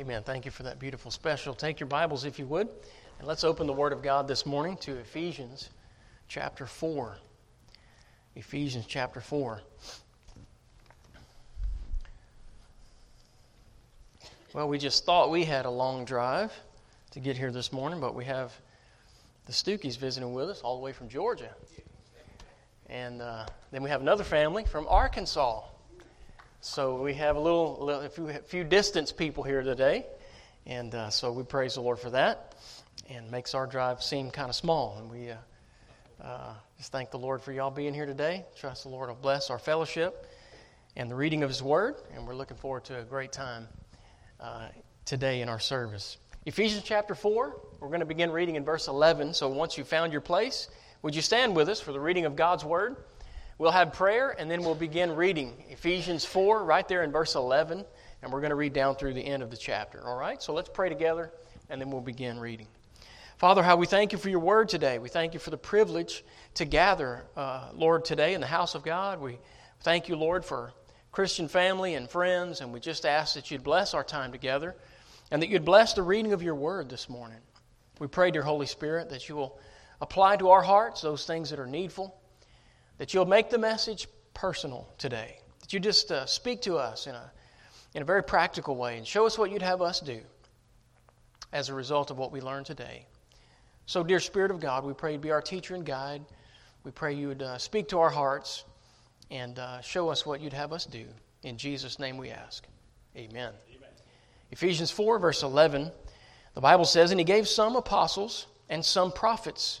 Amen. Thank you for that beautiful special. Take your Bibles, if you would, and let's open the Word of God this morning to Ephesians chapter 4. Ephesians chapter 4. Well, we just thought we had a long drive to get here this morning, but we have the Stukeys visiting with us all the way from Georgia. And uh, then we have another family from Arkansas. So we have a little, a few, a few distance people here today. And uh, so we praise the Lord for that and makes our drive seem kind of small. And we uh, uh, just thank the Lord for y'all being here today. Trust the Lord will bless our fellowship and the reading of His Word. And we're looking forward to a great time uh, today in our service. Ephesians chapter 4, we're going to begin reading in verse 11. So once you found your place, would you stand with us for the reading of God's Word? We'll have prayer and then we'll begin reading Ephesians 4, right there in verse 11. And we're going to read down through the end of the chapter. All right? So let's pray together and then we'll begin reading. Father, how we thank you for your word today. We thank you for the privilege to gather, uh, Lord, today in the house of God. We thank you, Lord, for Christian family and friends, and we just ask that you'd bless our time together and that you'd bless the reading of your word this morning. We pray, dear Holy Spirit, that you will apply to our hearts those things that are needful, that you'll make the message personal today, that you just uh, speak to us in a, in a very practical way and show us what you'd have us do as a result of what we learned today. So, dear Spirit of God, we pray you'd be our teacher and guide. We pray you would uh, speak to our hearts and uh, show us what you'd have us do. In Jesus' name we ask. Amen. Amen. Ephesians 4, verse 11, the Bible says, And he gave some apostles, and some prophets,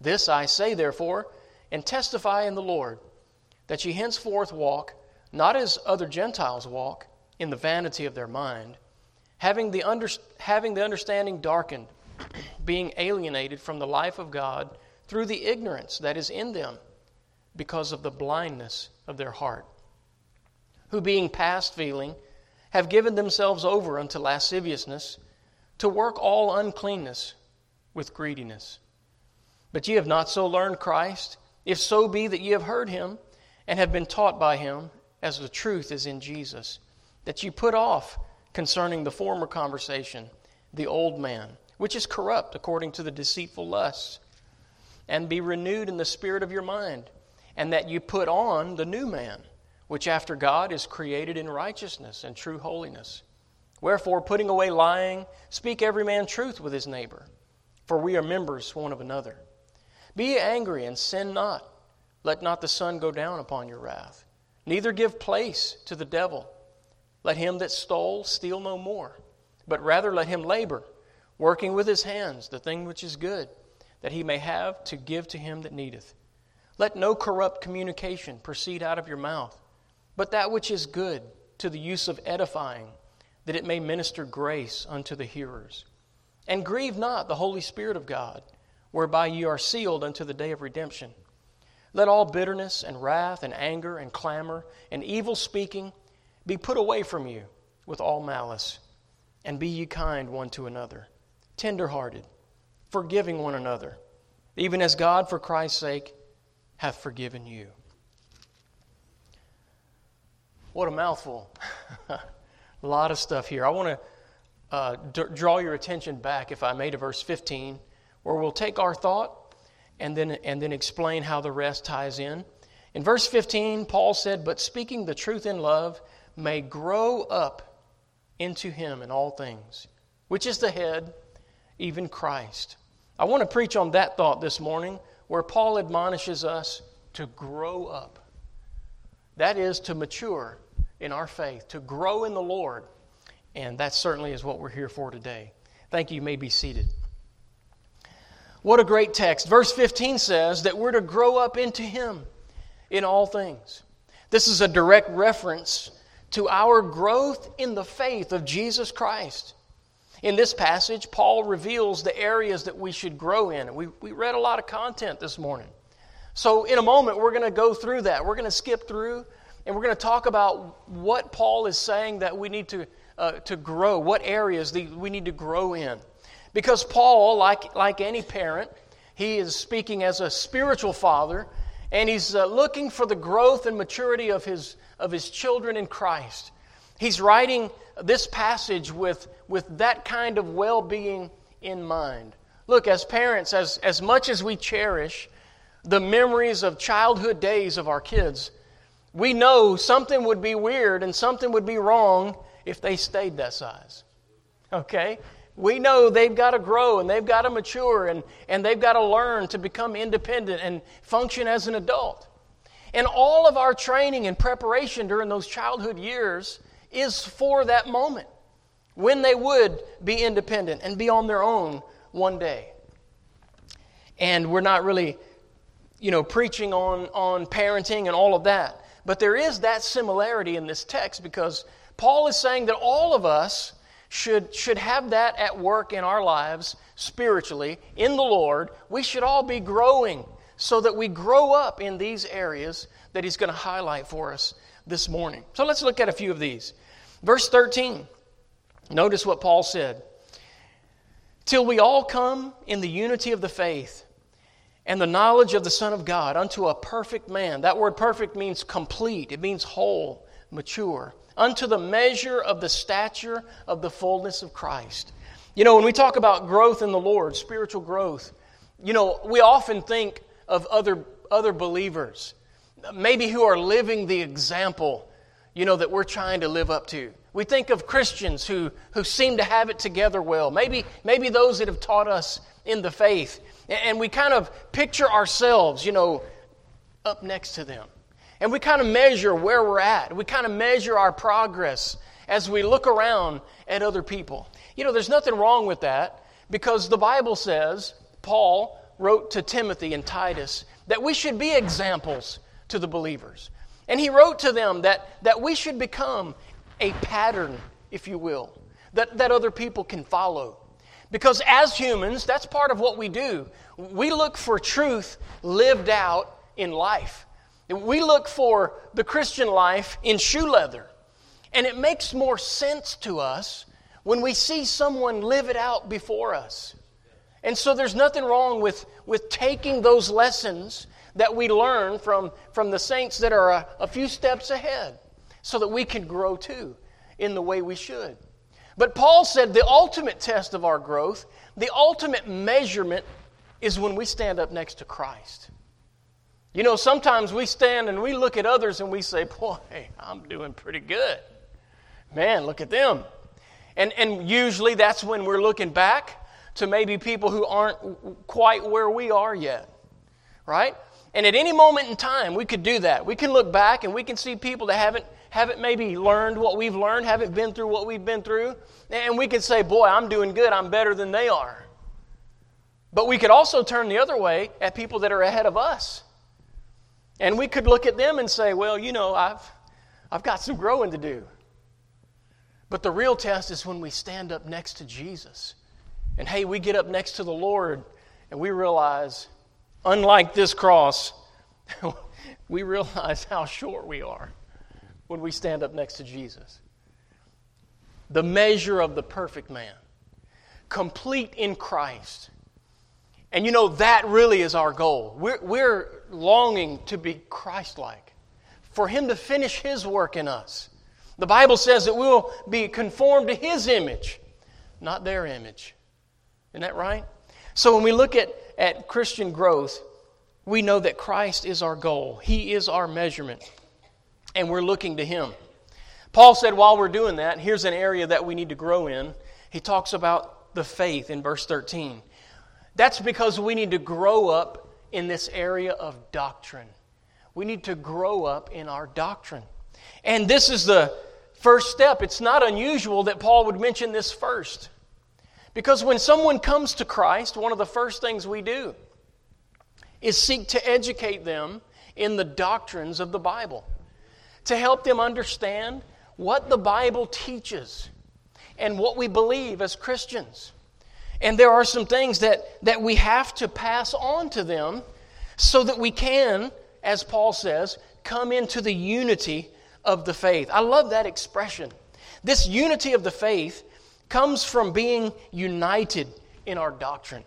This I say, therefore, and testify in the Lord, that ye henceforth walk not as other Gentiles walk, in the vanity of their mind, having the, under, having the understanding darkened, being alienated from the life of God through the ignorance that is in them, because of the blindness of their heart who being past feeling have given themselves over unto lasciviousness to work all uncleanness with greediness. But ye have not so learned Christ, if so be that ye have heard him and have been taught by him, as the truth is in Jesus, that ye put off concerning the former conversation the old man, which is corrupt according to the deceitful lusts, and be renewed in the spirit of your mind, and that ye put on the new man which after God is created in righteousness and true holiness. Wherefore, putting away lying, speak every man truth with his neighbor, for we are members one of another. Be angry and sin not. Let not the sun go down upon your wrath. Neither give place to the devil. Let him that stole steal no more, but rather let him labor, working with his hands the thing which is good, that he may have to give to him that needeth. Let no corrupt communication proceed out of your mouth but that which is good to the use of edifying, that it may minister grace unto the hearers. And grieve not the Holy Spirit of God, whereby ye are sealed unto the day of redemption. Let all bitterness and wrath and anger and clamor and evil speaking be put away from you with all malice. And be ye kind one to another, tender hearted, forgiving one another, even as God for Christ's sake hath forgiven you. What a mouthful. a lot of stuff here. I want to uh, d- draw your attention back, if I may, to verse 15, where we'll take our thought and then, and then explain how the rest ties in. In verse 15, Paul said, But speaking the truth in love may grow up into him in all things, which is the head, even Christ. I want to preach on that thought this morning where Paul admonishes us to grow up. That is to mature in our faith, to grow in the Lord. And that certainly is what we're here for today. Thank you. You may be seated. What a great text. Verse 15 says that we're to grow up into Him in all things. This is a direct reference to our growth in the faith of Jesus Christ. In this passage, Paul reveals the areas that we should grow in. We, we read a lot of content this morning. So, in a moment, we're going to go through that. We're going to skip through and we're going to talk about what Paul is saying that we need to, uh, to grow, what areas the, we need to grow in. Because Paul, like, like any parent, he is speaking as a spiritual father, and he's uh, looking for the growth and maturity of his, of his children in Christ. He's writing this passage with, with that kind of well being in mind. Look, as parents, as, as much as we cherish the memories of childhood days of our kids, we know something would be weird and something would be wrong if they stayed that size. Okay? We know they've got to grow and they've got to mature and, and they've got to learn to become independent and function as an adult. And all of our training and preparation during those childhood years is for that moment when they would be independent and be on their own one day. And we're not really, you know, preaching on, on parenting and all of that. But there is that similarity in this text because Paul is saying that all of us should, should have that at work in our lives spiritually in the Lord. We should all be growing so that we grow up in these areas that he's going to highlight for us this morning. So let's look at a few of these. Verse 13. Notice what Paul said. Till we all come in the unity of the faith and the knowledge of the Son of God unto a perfect man. That word perfect means complete, it means whole, mature, unto the measure of the stature of the fullness of Christ. You know, when we talk about growth in the Lord, spiritual growth, you know, we often think of other, other believers, maybe who are living the example, you know, that we're trying to live up to. We think of Christians who, who seem to have it together well, maybe, maybe those that have taught us in the faith. And we kind of picture ourselves, you know, up next to them. And we kind of measure where we're at. We kind of measure our progress as we look around at other people. You know, there's nothing wrong with that because the Bible says, Paul wrote to Timothy and Titus, that we should be examples to the believers. And he wrote to them that, that we should become a pattern, if you will, that, that other people can follow. Because as humans, that's part of what we do. We look for truth lived out in life. We look for the Christian life in shoe leather. And it makes more sense to us when we see someone live it out before us. And so there's nothing wrong with, with taking those lessons that we learn from, from the saints that are a, a few steps ahead so that we can grow too in the way we should. But Paul said the ultimate test of our growth, the ultimate measurement, is when we stand up next to Christ. You know, sometimes we stand and we look at others and we say, Boy, I'm doing pretty good. Man, look at them. And, and usually that's when we're looking back to maybe people who aren't quite where we are yet. Right? And at any moment in time, we could do that. We can look back and we can see people that haven't haven't maybe learned what we've learned, haven't been through what we've been through, and we can say, Boy, I'm doing good, I'm better than they are. But we could also turn the other way at people that are ahead of us. And we could look at them and say, Well, you know, I've, I've got some growing to do. But the real test is when we stand up next to Jesus. And hey, we get up next to the Lord and we realize, unlike this cross, we realize how short we are when we stand up next to Jesus. The measure of the perfect man, complete in Christ. And you know, that really is our goal. We're, we're longing to be Christ like, for Him to finish His work in us. The Bible says that we will be conformed to His image, not their image. Isn't that right? So when we look at, at Christian growth, we know that Christ is our goal, He is our measurement and we're looking to Him. Paul said while we're doing that, here's an area that we need to grow in. He talks about the faith in verse 13. That's because we need to grow up in this area of doctrine. We need to grow up in our doctrine. And this is the first step. It's not unusual that Paul would mention this first. Because when someone comes to Christ, one of the first things we do is seek to educate them in the doctrines of the Bible, to help them understand what the Bible teaches and what we believe as Christians. And there are some things that, that we have to pass on to them so that we can, as Paul says, come into the unity of the faith. I love that expression. This unity of the faith comes from being united in our doctrine.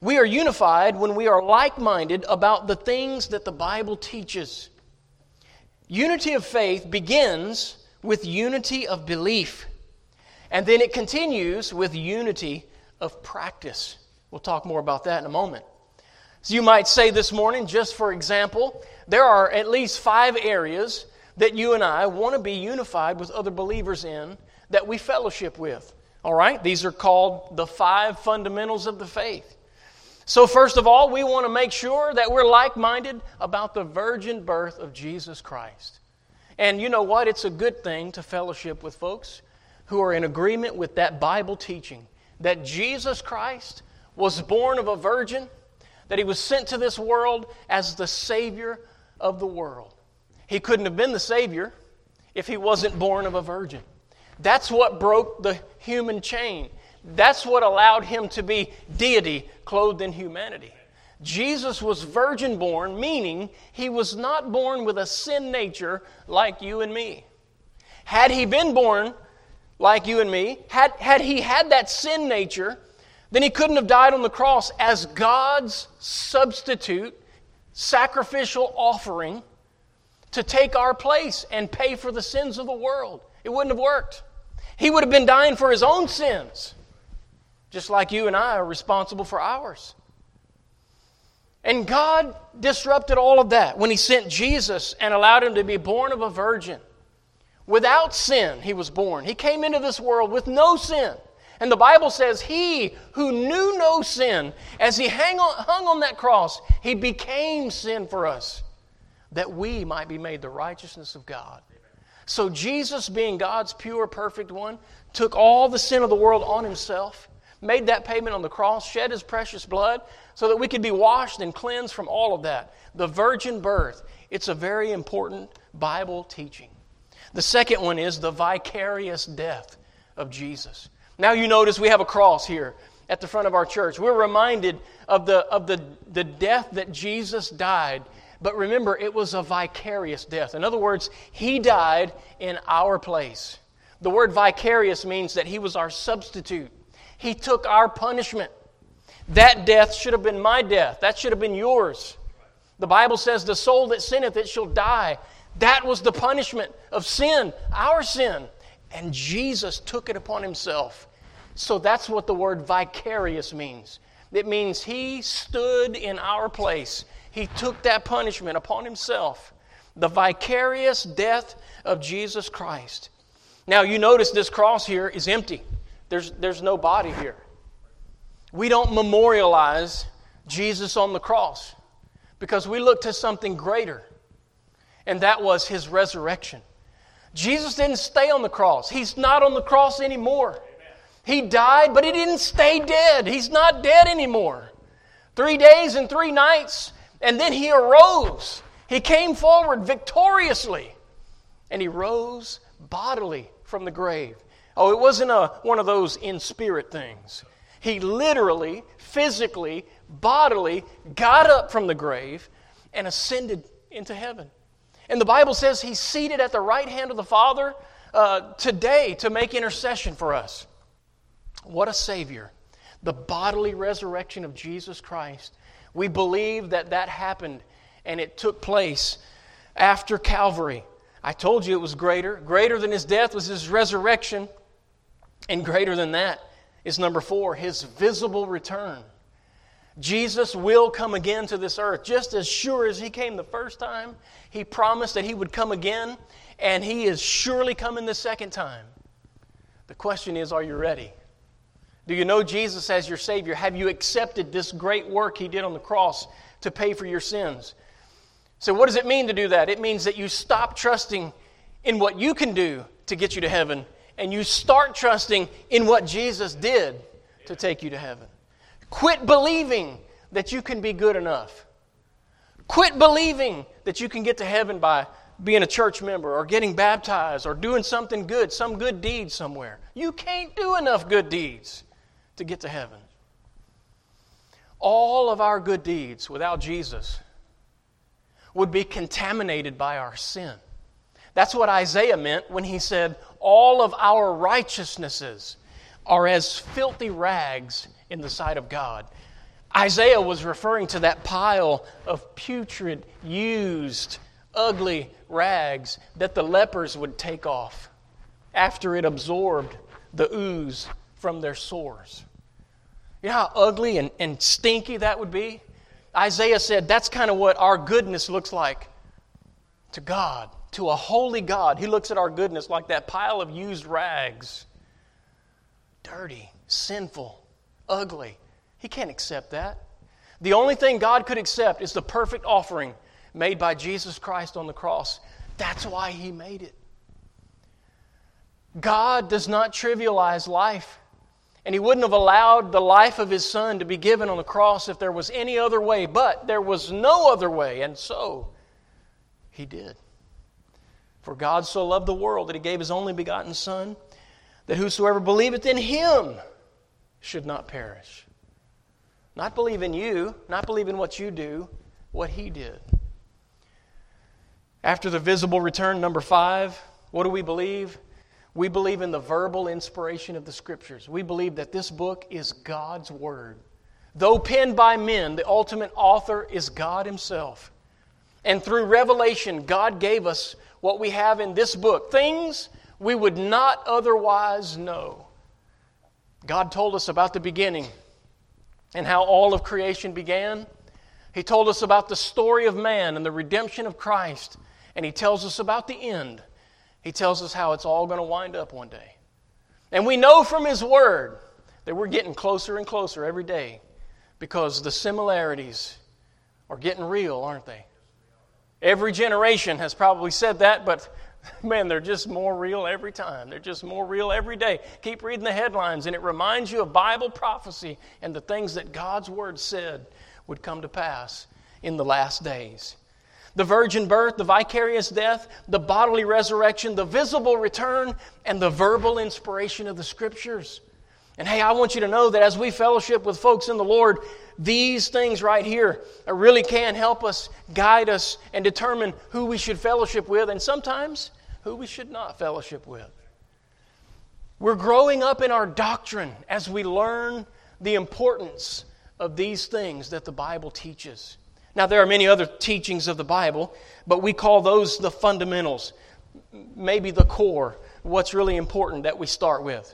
We are unified when we are like minded about the things that the Bible teaches. Unity of faith begins with unity of belief, and then it continues with unity of practice. We'll talk more about that in a moment. So, you might say this morning, just for example, there are at least five areas that you and I want to be unified with other believers in that we fellowship with. All right? These are called the five fundamentals of the faith. So, first of all, we want to make sure that we're like minded about the virgin birth of Jesus Christ. And you know what? It's a good thing to fellowship with folks who are in agreement with that Bible teaching that Jesus Christ was born of a virgin, that he was sent to this world as the Savior of the world. He couldn't have been the Savior if he wasn't born of a virgin. That's what broke the human chain. That's what allowed him to be deity clothed in humanity. Jesus was virgin born, meaning he was not born with a sin nature like you and me. Had he been born like you and me, had, had he had that sin nature, then he couldn't have died on the cross as God's substitute, sacrificial offering to take our place and pay for the sins of the world. It wouldn't have worked. He would have been dying for his own sins just like you and I are responsible for ours. And God disrupted all of that when He sent Jesus and allowed Him to be born of a virgin. Without sin, He was born. He came into this world with no sin. And the Bible says, He who knew no sin, as He hung on, hung on that cross, He became sin for us, that we might be made the righteousness of God. So Jesus, being God's pure, perfect one, took all the sin of the world on Himself made that payment on the cross, shed his precious blood so that we could be washed and cleansed from all of that. The virgin birth, it's a very important Bible teaching. The second one is the vicarious death of Jesus. Now you notice we have a cross here at the front of our church. We're reminded of the, of the, the death that Jesus died. But remember, it was a vicarious death. In other words, he died in our place. The word vicarious means that he was our substitute. He took our punishment. That death should have been my death. That should have been yours. The Bible says, The soul that sinneth, it shall die. That was the punishment of sin, our sin. And Jesus took it upon himself. So that's what the word vicarious means. It means he stood in our place. He took that punishment upon himself. The vicarious death of Jesus Christ. Now, you notice this cross here is empty. There's, there's no body here. We don't memorialize Jesus on the cross because we look to something greater, and that was his resurrection. Jesus didn't stay on the cross, he's not on the cross anymore. He died, but he didn't stay dead. He's not dead anymore. Three days and three nights, and then he arose. He came forward victoriously, and he rose bodily from the grave. Oh, it wasn't a, one of those in spirit things. He literally, physically, bodily got up from the grave and ascended into heaven. And the Bible says he's seated at the right hand of the Father uh, today to make intercession for us. What a Savior. The bodily resurrection of Jesus Christ. We believe that that happened and it took place after Calvary. I told you it was greater. Greater than his death was his resurrection. And greater than that is number four, his visible return. Jesus will come again to this earth. Just as sure as he came the first time, he promised that he would come again, and he is surely coming the second time. The question is, are you ready? Do you know Jesus as your Savior? Have you accepted this great work He did on the cross to pay for your sins? So, what does it mean to do that? It means that you stop trusting in what you can do to get you to heaven and you start trusting in what Jesus did to take you to heaven. Quit believing that you can be good enough. Quit believing that you can get to heaven by being a church member or getting baptized or doing something good, some good deed somewhere. You can't do enough good deeds to get to heaven. All of our good deeds without Jesus would be contaminated by our sin. That's what Isaiah meant when he said, All of our righteousnesses are as filthy rags in the sight of God. Isaiah was referring to that pile of putrid, used, ugly rags that the lepers would take off after it absorbed the ooze from their sores. You know how ugly and, and stinky that would be? Isaiah said that's kind of what our goodness looks like to God, to a holy God. He looks at our goodness like that pile of used rags dirty, sinful, ugly. He can't accept that. The only thing God could accept is the perfect offering made by Jesus Christ on the cross. That's why He made it. God does not trivialize life. And He wouldn't have allowed the life of His Son to be given on the cross if there was any other way, but there was no other way, and so He did. For God so loved the world that He gave His only begotten Son, that whosoever believeth in Him should not perish. Not believe in you, not believe in what you do, what He did. After the visible return, number five, what do we believe? We believe in the verbal inspiration of the Scriptures. We believe that this book is God's Word. Though penned by men, the ultimate author is God Himself. And through revelation, God gave us what we have in this book things we would not otherwise know. God told us about the beginning and how all of creation began. He told us about the story of man and the redemption of Christ. And He tells us about the end he tells us how it's all going to wind up one day. And we know from His Word that we're getting closer and closer every day because the similarities are getting real, aren't they? Every generation has probably said that, but man, they're just more real every time. They're just more real every day. Keep reading the headlines, and it reminds you of Bible prophecy and the things that God's Word said would come to pass in the last days the virgin birth, the vicarious death, the bodily resurrection, the visible return, and the verbal inspiration of the scriptures. And hey, I want you to know that as we fellowship with folks in the Lord, these things right here really can help us, guide us, and determine who we should fellowship with, and sometimes who we should not fellowship with. We're growing up in our doctrine as we learn the importance of these things that the Bible teaches. Now, there are many other teachings of the Bible, but we call those the fundamentals, maybe the core, what's really important that we start with.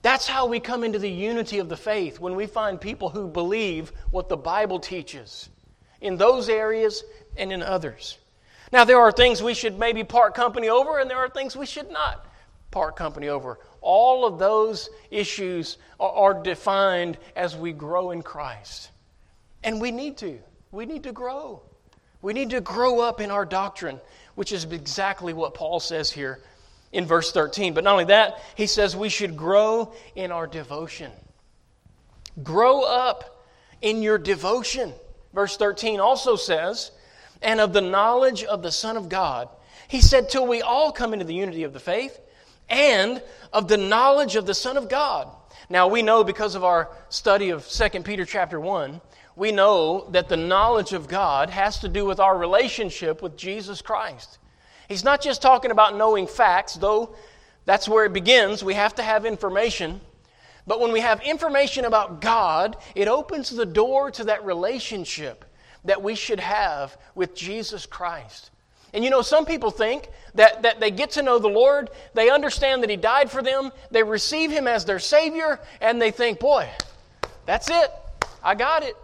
That's how we come into the unity of the faith when we find people who believe what the Bible teaches in those areas and in others. Now, there are things we should maybe part company over, and there are things we should not part company over. All of those issues are, defined as we grow in Christ. And we need to. We need to grow. We need to grow up in our doctrine, which is exactly what Paul says here in verse 13. But not only that, he says we should grow in our devotion. Grow up in your devotion. Verse 13 also says, and of the knowledge of the Son of God. He said, till we all come into the unity of the faith and of the knowledge of the Son of God. Now we know because of our study of 2 Peter chapter 1 we know that the knowledge of God has to do with our relationship with Jesus Christ. He's not just talking about knowing facts, though that's where it begins. We have to have information. But when we have information about God, it opens the door to that relationship that we should have with Jesus Christ. And you know, some people think that, that they get to know the Lord, they understand that He died for them, they receive Him as their Savior, and they think, boy, that's it. I got it.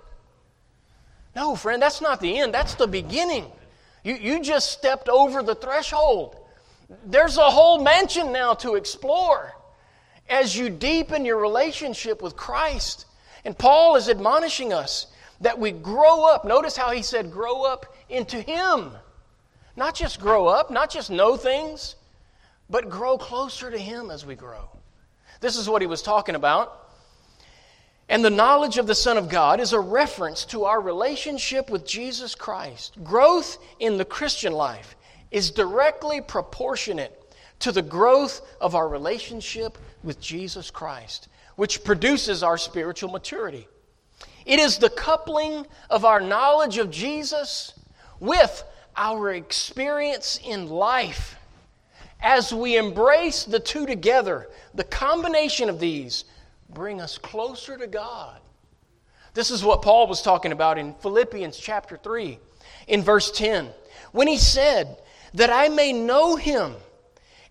No, friend, that's not the end, that's the beginning. You, you just stepped over the threshold. There's a whole mansion now to explore. as you deepen your relationship with Christ. And Paul is admonishing us that we grow up. Notice how he said, grow up into Him. Not just grow up, not just know things, but grow closer to Him as we grow. This is what he was talking about. And the knowledge of the Son of God is a reference to our relationship with Jesus Christ. Growth in the Christian life is directly proportionate to the growth of our relationship with Jesus Christ, which produces our spiritual maturity. It is the coupling of our knowledge of Jesus with our experience in life. As we embrace the two together, the combination of these bring us closer to God. This is what Paul was talking about in Philippians chapter 3, in verse 10, when he said, That I may know him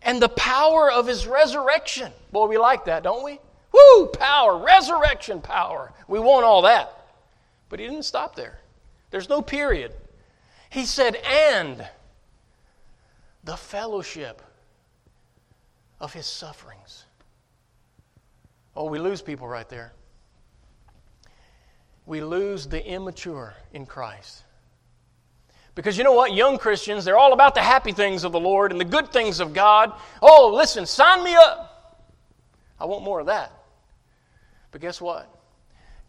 and the power of his resurrection. Boy, we like that, don't we? Woo, power, resurrection power. We want all that. But he didn't stop there. There's no period. He said, and the fellowship of his sufferings. Oh, we lose people right there. We lose the immature in Christ. Because you know what? Young Christians, they're all about the happy things of the Lord and the good things of God. Oh, listen, sign me up. I want more of that. But guess what?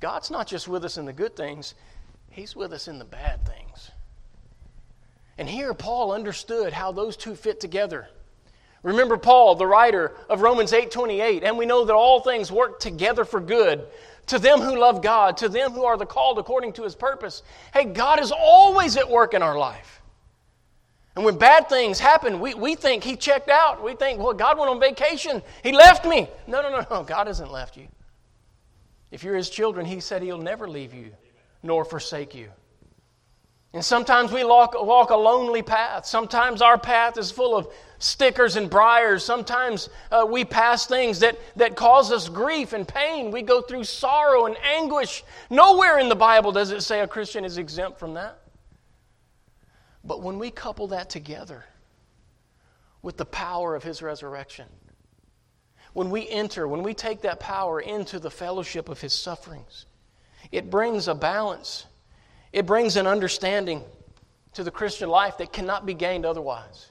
God's not just with us in the good things, He's with us in the bad things. And here, Paul understood how those two fit together. Remember Paul, the writer of Romans 8:28, and we know that all things work together for good to them who love God, to them who are the called according to his purpose. Hey, God is always at work in our life. And when bad things happen, we, we think he checked out. We think, well, God went on vacation. He left me. No, no, no, no. God hasn't left you. If you're his children, he said he'll never leave you nor forsake you. And sometimes we walk, walk a lonely path. Sometimes our path is full of stickers and briars. Sometimes uh, we pass things that, that cause us grief and pain. We go through sorrow and anguish. Nowhere in the Bible does it say a Christian is exempt from that. But when we couple that together with the power of His resurrection, when we enter, when we take that power into the fellowship of His sufferings, it brings a balance it brings an understanding to the Christian life that cannot be gained otherwise.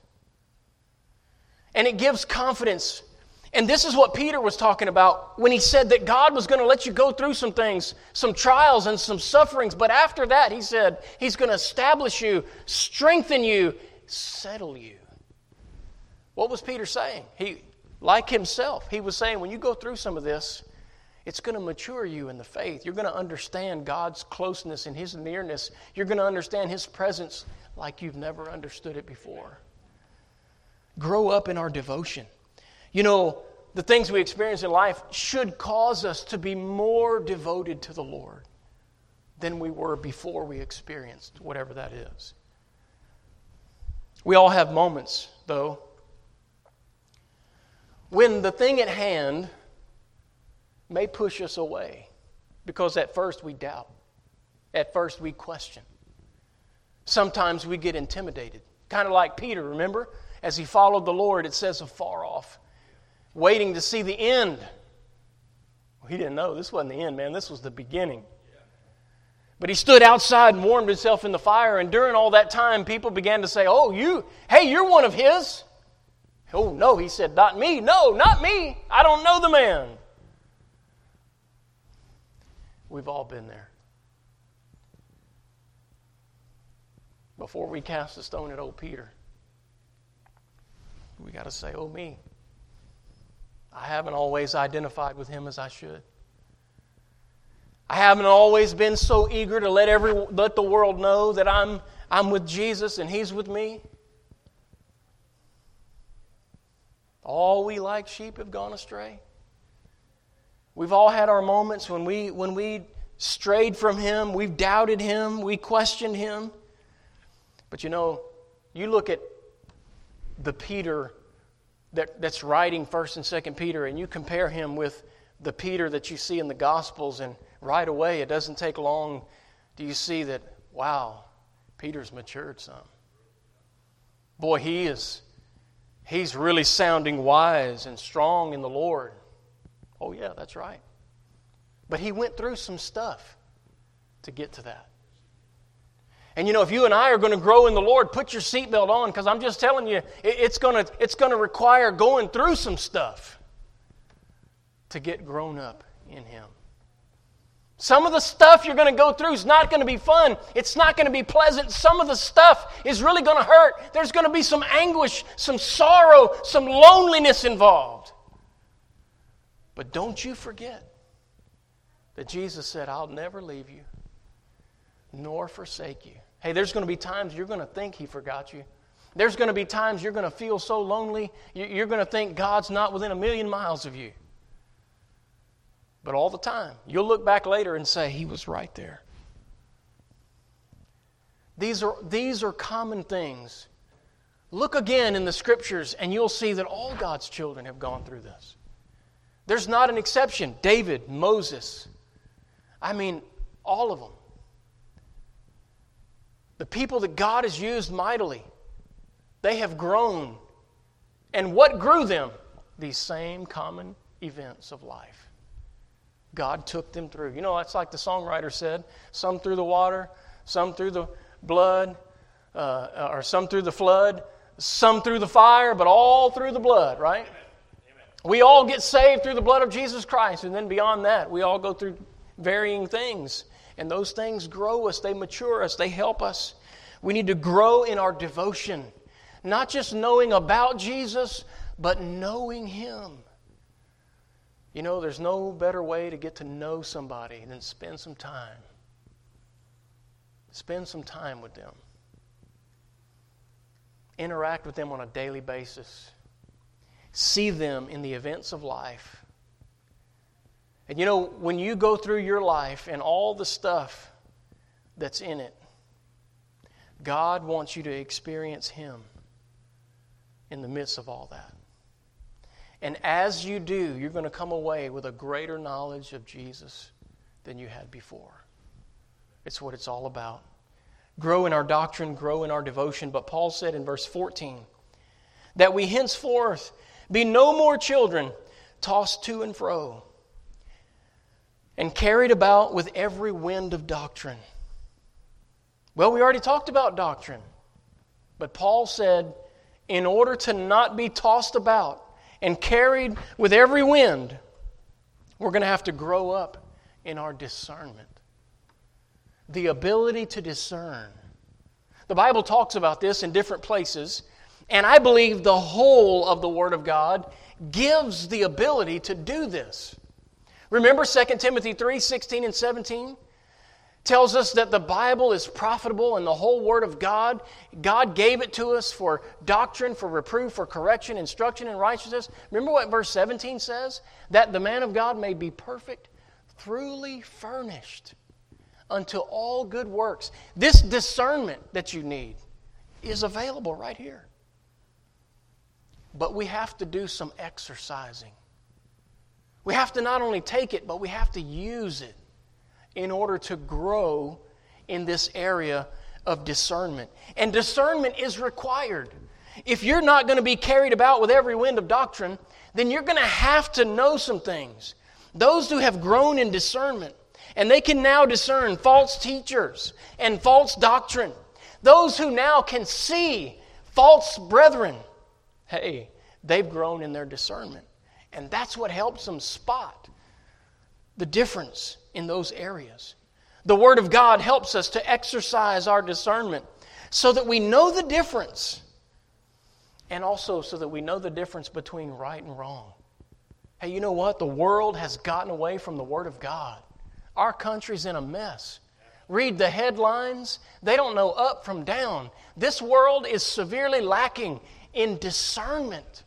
And it gives confidence. And this is what Peter was talking about when he said that God was going to let you go through some things, some trials and some sufferings. But after that, he said, He's going to establish you, strengthen you, settle you. What was Peter saying? He, like himself, he was saying, when you go through some of this, it's going to mature you in the faith. You're going to understand God's closeness and His nearness. You're going to understand His presence like you've never understood it before. Grow up in our devotion. You know, the things we experience in life should cause us to be more devoted to the Lord than we were before we experienced whatever that is. We all have moments, though, when the thing at hand may push us away because at first we doubt, at first we question. Sometimes we get intimidated, kind of like Peter, remember? As he followed the Lord, it says afar off, waiting to see the end. Well, he didn't know this wasn't the end, man. This was the beginning. But he stood outside and warmed himself in the fire, and during all that time, people began to say, Oh, you, hey, you're one of his. Oh, no, he said, Not me. No, not me. I don't know the man. We've all been there. Before we cast a stone at old Peter, we got to say, Oh, me. I haven't always identified with him as I should. I haven't always been so eager to let, every, let the world know that I'm, I'm with Jesus and he's with me. All we like sheep have gone astray. We've all had our moments when we, when we strayed from Him, we've doubted Him, we questioned Him. But you know, you look at the Peter that, that's writing 1st and 2nd Peter, and you compare him with the Peter that you see in the Gospels, and right away, it doesn't take long, do you see that, wow, Peter's matured some. Boy, he is, he's really sounding wise and strong in the Lord. Oh, yeah, that's right. But he went through some stuff to get to that. And you know, if you and I are going to grow in the Lord, put your seatbelt on because I'm just telling you, it's going to, it's going to require going through some stuff to get grown up in Him. Some of the stuff you're going to go through is not going to be fun. It's not going to be pleasant. Some of the stuff is really going to hurt. There's going to be some anguish, some sorrow, some loneliness involved. But don't you forget that Jesus said, I'll never leave you nor forsake you. Hey, there's going to be times you're going to think He forgot you. There's going to be times you're going to feel so lonely, you're going to think God's not within a million miles of you. But all the time, you'll look back later and say, He was right there. These are, these are common things. Look again in the scriptures, and you'll see that all God's children have gone through this. There's not an exception. David, Moses, I mean, all of them. The people that God has used mightily, they have grown. And what grew them? These same common events of life. God took them through. You know, that's like the songwriter said some through the water, some through the blood, uh, or some through the flood, some through the fire, but all through the blood, right? Amen. Amen. We all get saved through the blood of Jesus Christ, and then beyond that, we all go through varying things. And those things grow us, they mature us, they help us. We need to grow in our devotion, not just knowing about Jesus, but knowing Him. You know, there's no better way to get to know somebody than spend some time. Spend some time with them. Interact with them on a daily basis. See them in the events of life. And you know, when you go through your life and all the stuff that's in it, God wants you to experience Him in the midst of all that. And as you do, you're going to come away with a greater knowledge of Jesus than you had before. It's what it's all about. Grow in our doctrine, grow in our devotion. But Paul said in verse 14 that we henceforth be no more children tossed to and fro and carried about with every wind of doctrine well, we already talked about doctrine. But Paul said, in order to not be tossed about and carried with every wind, we're going to have to grow up in our discernment. The ability to discern. The Bible talks about this in different places, and I believe the whole of the Word of God gives the ability to do this. Remember 2 Timothy 3 16 and 17? Tells us that the Bible is profitable and the whole Word of God. God gave it to us for doctrine, for reproof, for correction, instruction in righteousness. Remember what verse 17 says? That the man of God may be perfect, truly furnished unto all good works. This discernment that you need is available right here. But we have to do some exercising. We have to not only take it, but we have to use it in order to grow in this area of discernment. And discernment is required. If you're not going to be carried about with every wind of doctrine, then you're going to have to know some things. Those who have grown in discernment, and they can now discern false teachers and false doctrine, those who now can see false brethren, hey, they've grown in their discernment. And that's what helps them spot the difference in those areas. The Word of God helps us to exercise our discernment so that we know the difference and also so that we know the difference between right and wrong. Hey, you know what? The world has gotten away from the Word of God. Our country's in a mess. Read the headlines, they don't know up from down. This world is severely lacking in discernment.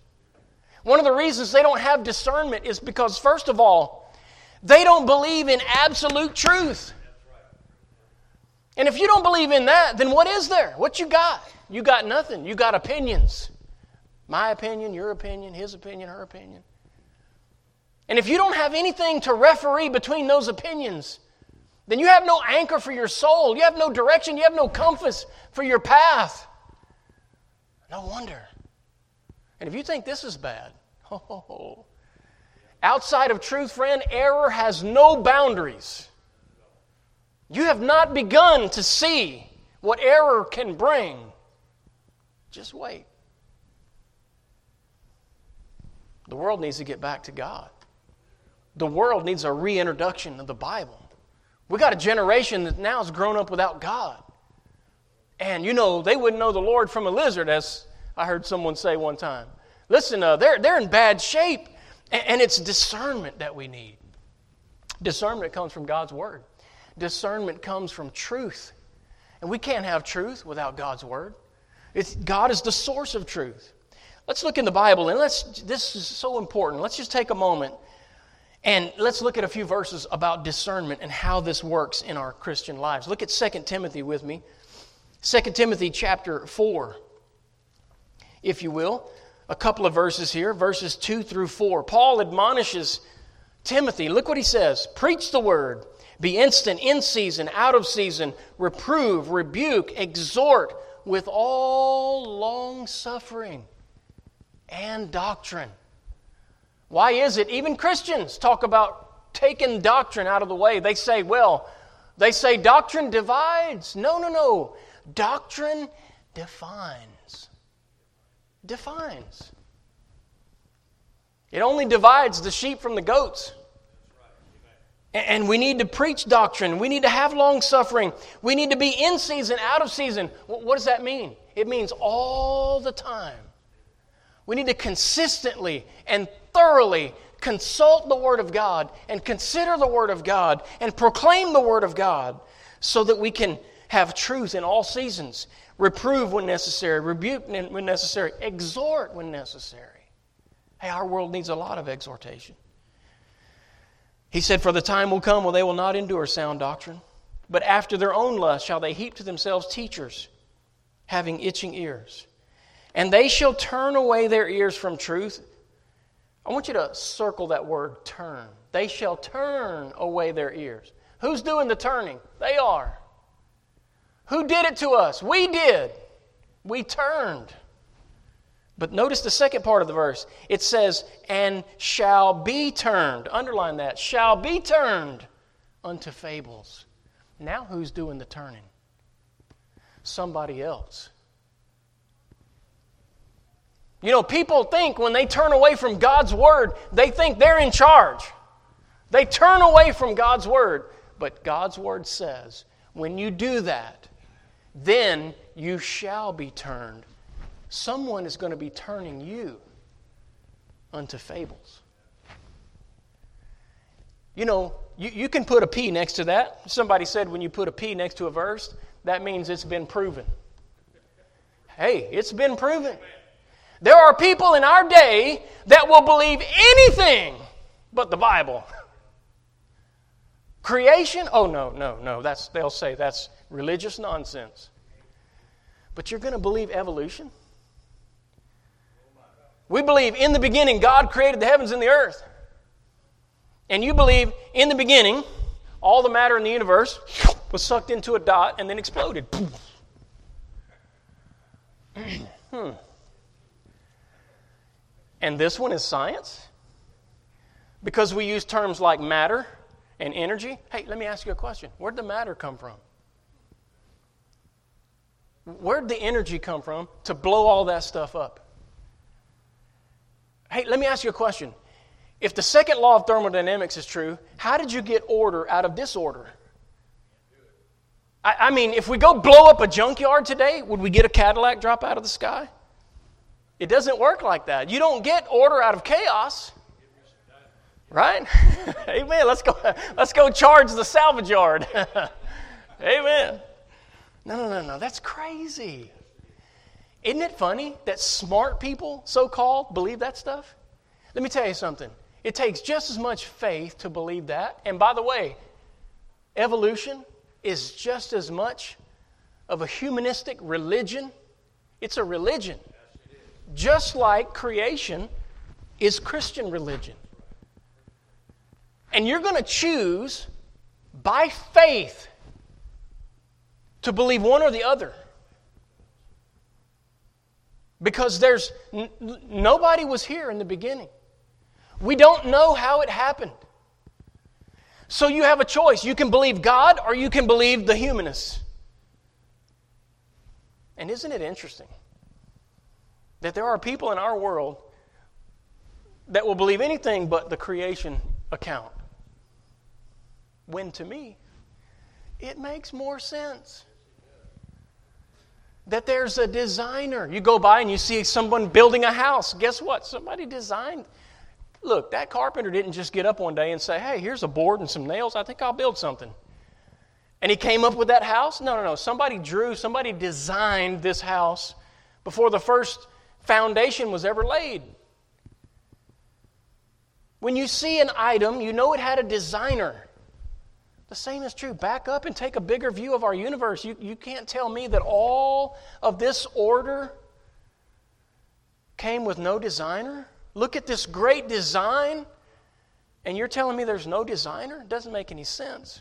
One of the reasons they don't have discernment is because, first of all, they don't believe in absolute truth. And if you don't believe in that, then what is there? What you got? You got nothing. You got opinions. My opinion, your opinion, his opinion, her opinion. And if you don't have anything to referee between those opinions, then you have no anchor for your soul. You have no direction. You have no compass for your path. No wonder. And if you think this is bad, oh, Outside of truth, friend, error has no boundaries. You have not begun to see what error can bring. Just wait. The world needs to get back to God. The world needs a reintroduction of the Bible. We got a generation that now has grown up without God. And you know, they wouldn't know the Lord from a lizard, as I heard someone say one time. Listen, uh, they're, they're in bad shape, and, it's discernment that we need. Discernment comes from God's Word, discernment comes from truth. And we can't have truth without God's Word. It's, God is the source of truth. Let's look in the Bible, and let's, this is so important. Let's just take a moment and let's look at a few verses about discernment and how this works in our Christian lives. Look at 2 Timothy with me. 2 Timothy chapter 4, if you will. A couple of verses here, verses 2 through 4. Paul admonishes Timothy. Look what he says Preach the word, be instant, in season, out of season, reprove, rebuke, exhort with all long suffering and doctrine. Why is it even Christians talk about taking doctrine out of the way? They say, well, they say doctrine divides. No, no, no. Doctrine defines. Defines. It only divides the sheep from the goats. And we need to preach doctrine. We need to have long suffering. We need to be in season, out of season. What does that mean? It means all the time. We need to consistently and thoroughly consult the Word of God and consider the Word of God and proclaim the Word of God so that we can have truth in all seasons, reprove when necessary, rebuke when necessary, exhort when necessary. Hey, our world needs a lot of exhortation. He said, For the time will come when they will not endure sound doctrine, but after their own lust shall they heap to themselves teachers having itching ears and they shall turn away their ears from truth. I want you to circle that word turn. They shall turn away their ears. Who's doing the turning? They are. Who did it to us? We did. We turned. But notice the second part of the verse. It says, and shall be turned. Underline that. Shall be turned unto fables. Now who's doing the turning? Somebody else. You know, people think when they turn away from God's word, they think they're in charge. They turn away from God's word. But God's word says, when you do that, then you shall be turned. Someone is going to be turning you unto fables. You know, you, you can put a P next to that. Somebody said when you put a P next to a verse, that means it's been proven. Hey, it's been proven. There are people in our day that will believe anything but the Bible. Creation? Oh, no, no, no. That's, they'll say that's religious nonsense. But you're going to believe evolution? We believe in the beginning God created the heavens and the earth. And you believe in the beginning all the matter in the universe was sucked into a dot and then exploded. hmm. And this one is science? Because we use terms like matter and energy. Hey, let me ask you a question. Where'd the matter come from? Where'd the energy come from to blow all that stuff up? Hey, let me ask you a question. If the second law of thermodynamics is true, how did you get order out of disorder? I, I mean, if we go blow up a junkyard today, would we get a Cadillac drop out of the sky? It doesn't work like that. You don't get order out of chaos. Right? Amen. Let's go, let's go charge the salvage yard. Amen. No, no, no, no. That's crazy. Isn't it funny that smart people, so called, believe that stuff? Let me tell you something. It takes just as much faith to believe that. And by the way, evolution is just as much of a humanistic religion. It's a religion just like creation is Christian religion. And you're going to choose by faith to believe one or the other. Because there's n- nobody was here in the beginning. We don't know how it happened. So you have a choice. You can believe God or you can believe the humanists. And isn't it interesting that there are people in our world that will believe anything but the creation account? When to me, it makes more sense that there's a designer. You go by and you see someone building a house. Guess what? Somebody designed. Look, that carpenter didn't just get up one day and say, hey, here's a board and some nails. I think I'll build something. And he came up with that house? No, no, no. Somebody drew, somebody designed this house before the first foundation was ever laid. When you see an item, you know it had a designer. The same is true. Back up and take a bigger view of our universe. You, you can't tell me that all of this order came with no designer. Look at this great design, and you're telling me there's no designer? It doesn't make any sense.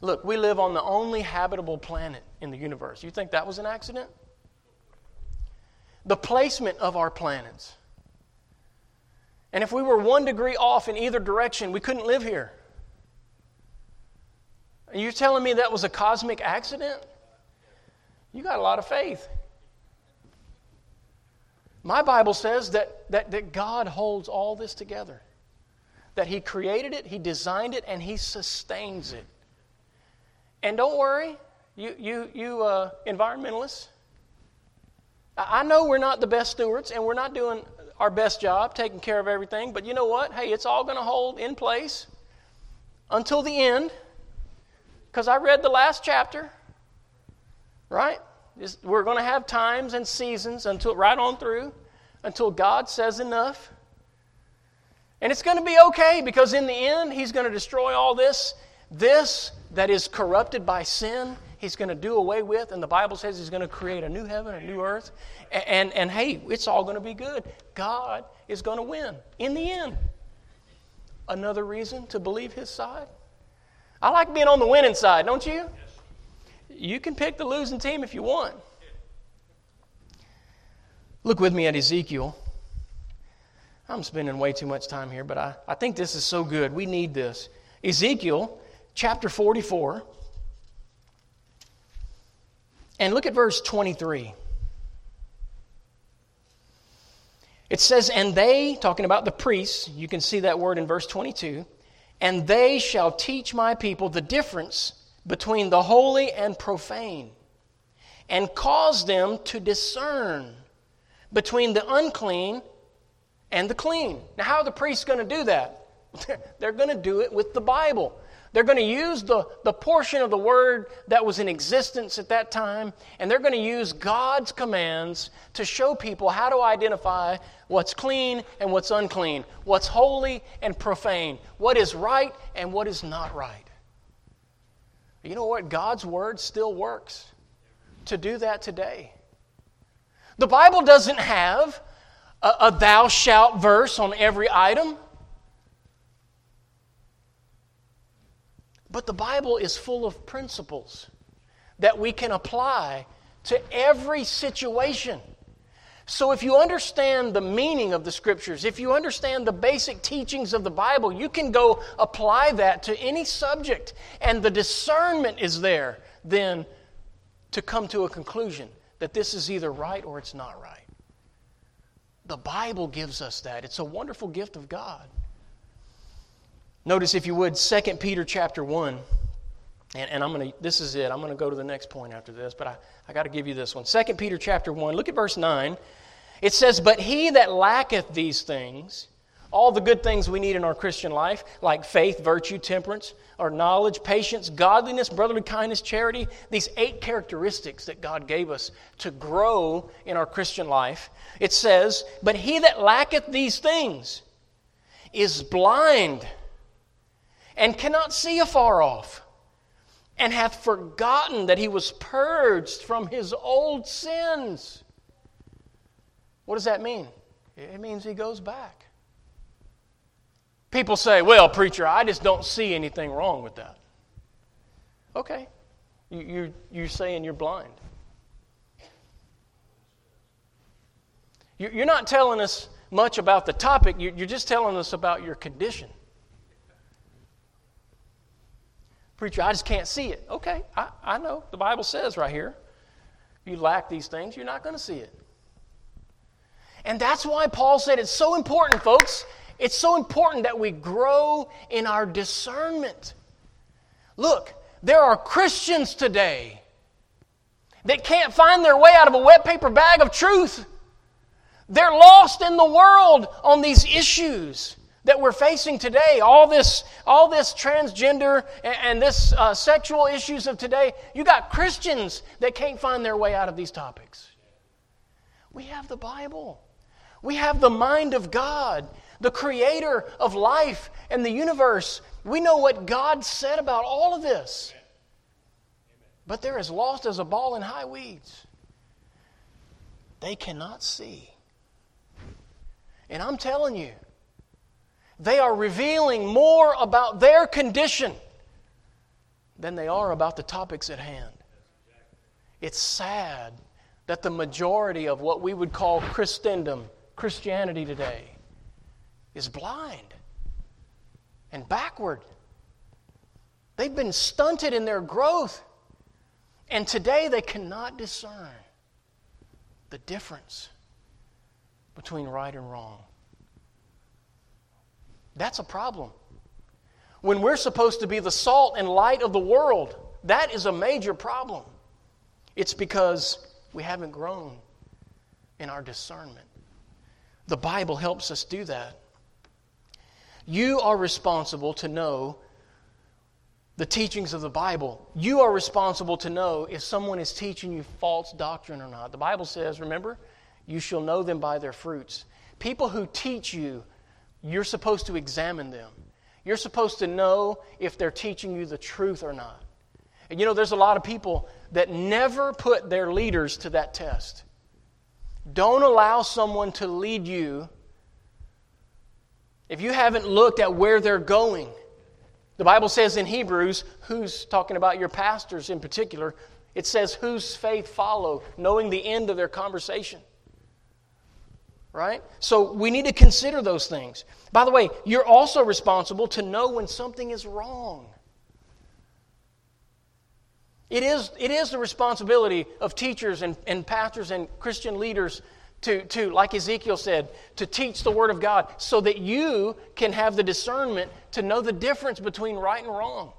Look, we live on the only habitable planet in the universe. You think that was an accident? The placement of our planets. And if we were one degree off in either direction, we couldn't live here. Are you telling me that was a cosmic accident? You got a lot of faith. My Bible says that, that, that God holds all this together. That He created it, He designed it, and He sustains it. And don't worry, you, you, you uh, environmentalists. I know we're not the best stewards and we're not doing our best job taking care of everything, but you know what? Hey, it's all going to hold in place until the end. Because I read the last chapter, right? We're going to have times and seasons until right on through until God says enough. And it's going to be okay because in the end, He's going to destroy all this. This that is corrupted by sin, He's going to do away with. And the Bible says He's going to create a new heaven, a new earth. And, and, and hey, it's all going to be good. God is going to win in the end. Another reason to believe His side? I like being on the winning side, don't you? You can pick the losing team if you want. Look with me at Ezekiel. I'm spending way too much time here, but I, I think this is so good. We need this. Ezekiel chapter 44. And look at verse 23. It says, And they, talking about the priests, you can see that word in verse 22 and they shall teach my people the difference between the holy and profane, and cause them to discern between the unclean and the clean. Now, how are the priests going to do that? They're going to do it with the Bible. They're going to use the, the portion of the word that was in existence at that time, and they're going to use God's commands to show people how to identify what's clean and what's unclean, what's holy and profane, what is right and what is not right. You know what? God's word still works to do that today. The Bible doesn't have a, a thou shalt verse on every item. But the Bible is full of principles that we can apply to every situation. So, if you understand the meaning of the scriptures, if you understand the basic teachings of the Bible, you can go apply that to any subject. And the discernment is there then to come to a conclusion that this is either right or it's not right. The Bible gives us that. It's a wonderful gift of God. Notice, if you would, 2 Peter chapter 1. And, and I'm going to, this is it. I'm going to go to the next point after this, but I, I got to give you this one. 2 Peter chapter 1, look at verse 9. It says, But he that lacketh these things, all the good things we need in our Christian life, like faith, virtue, temperance, or knowledge, patience, godliness, brotherly kindness, charity, these eight characteristics that God gave us to grow in our Christian life. It says, But he that lacketh these things is blind and cannot see afar off, and hath forgotten that he was purged from his old sins. What does that mean? It means he goes back. People say, well, preacher, I just don't see anything wrong with that. Okay. You, you're saying you're blind. You're not telling us much about the topic, you're just telling us about your condition. Preacher, I just can't see it. Okay, I, I know. The Bible says right here if you lack these things, you're not going to see it. And that's why Paul said it's so important, folks. It's so important that we grow in our discernment. Look, there are Christians today that can't find their way out of a wet paper bag of truth. They're lost in the world on these issues that we're facing today. All this, all this transgender and, and this uh, sexual issues of today. You got Christians that can't find their way out of these topics. We have the Bible. We have the mind of God, the creator of life and the universe. We know what God said about all of this. But they're as lost as a ball in high weeds. They cannot see. And I'm telling you, they are revealing more about their condition than they are about the topics at hand. It's sad that the majority of what we would call Christendom, Christianity today, is blind and backward. They've been stunted in their growth, and today they cannot discern the difference between right and wrong. That's a problem. When we're supposed to be the salt and light of the world, that is a major problem. It's because we haven't grown in our discernment. The Bible helps us do that. You are responsible to know the teachings of the Bible. You are responsible to know if someone is teaching you false doctrine or not. The Bible says, remember, you shall know them by their fruits. People who teach you you're supposed to examine them. You're supposed to know if they're teaching you the truth or not. And you know, there's a lot of people that never put their leaders to that test. Don't allow someone to lead you if you haven't looked at where they're going. The Bible says in Hebrews, who's talking about your pastors in particular, it says, whose faith follow, knowing the end of their conversation right? So we need to consider those things. By the way, you're also responsible to know when something is wrong. It is, it is the responsibility of teachers and, and pastors and Christian leaders to, to, like Ezekiel said, to teach the Word of God so that you can have the discernment to know the difference between right and wrong.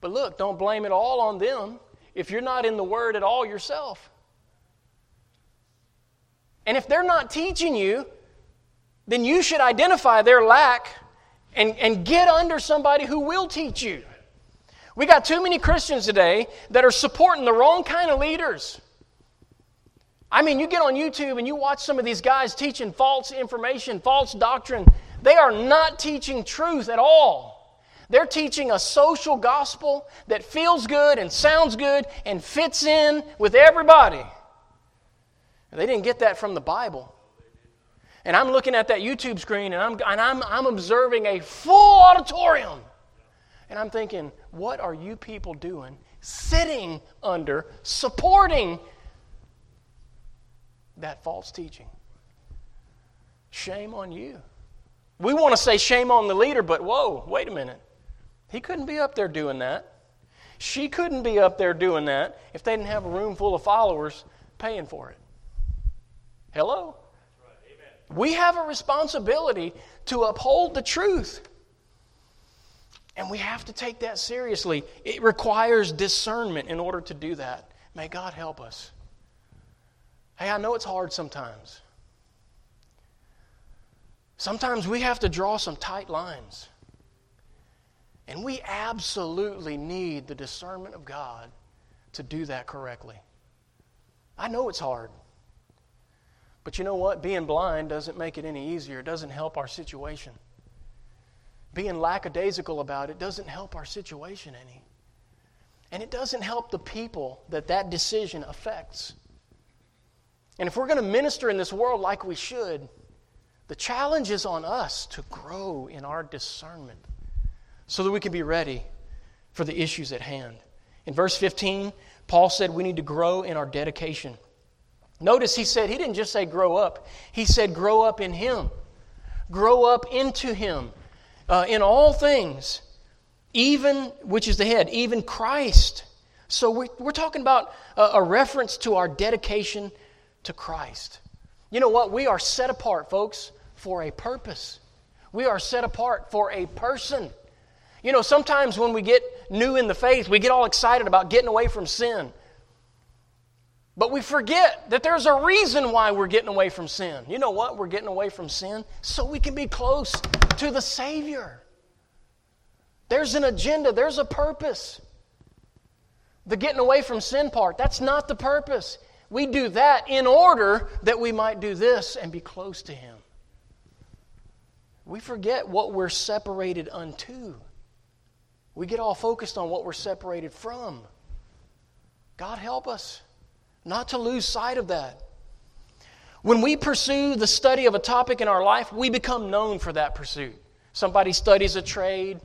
But look, don't blame it all on them if you're not in the Word at all yourself. And if they're not teaching you, then you should identify their lack and, and get under somebody who will teach you. We got too many Christians today that are supporting the wrong kind of leaders. I mean, you get on YouTube and you watch some of these guys teaching false information, false doctrine. They are not teaching truth at all. They're teaching a social gospel that feels good and sounds good and fits in with everybody. They didn't get that from the Bible. And I'm looking at that YouTube screen and I'm, and I'm, I'm observing a full auditorium. And I'm thinking, what are you people doing sitting under, supporting that false teaching? Shame on you. We want to say shame on the leader, but whoa, wait a minute. He couldn't be up there doing that. She couldn't be up there doing that if they didn't have a room full of followers paying for it. Hello? We have a responsibility to uphold the truth. And we have to take that seriously. It requires discernment in order to do that. May God help us. Hey, I know it's hard sometimes. Sometimes we have to draw some tight lines. And we absolutely need the discernment of God to do that correctly. I know it's hard. But you know what? Being blind doesn't make it any easier, it doesn't help our situation. Being lackadaisical about it doesn't help our situation any. And it doesn't help the people that that decision affects. And if we're going to minister in this world like we should, the challenge is on us to grow in our discernment so that we can be ready for the issues at hand. In verse 15, Paul said we need to grow in our dedication. Notice he said, he didn't just say grow up, he said grow up in him. Grow up into him uh, in all things, even, which is the head, even Christ. So we're, we're talking about a, a reference to our dedication to Christ. You know what? We are set apart, folks, for a purpose. We are set apart for a person. You know, sometimes when we get new in the faith, we get all excited about getting away from sin. But we forget that there's a reason why we're getting away from sin. You know what? We're getting away from sin so we can be close to the Savior. There's an agenda, there's a purpose. The getting away from sin part, that's not the purpose. We do that in order that we might do this and be close to Him. We forget what we're separated unto. We get all focused on what we're separated from. God help us not to lose sight of that. When we pursue the study of a topic in our life, we become known for that pursuit. Somebody studies a trade,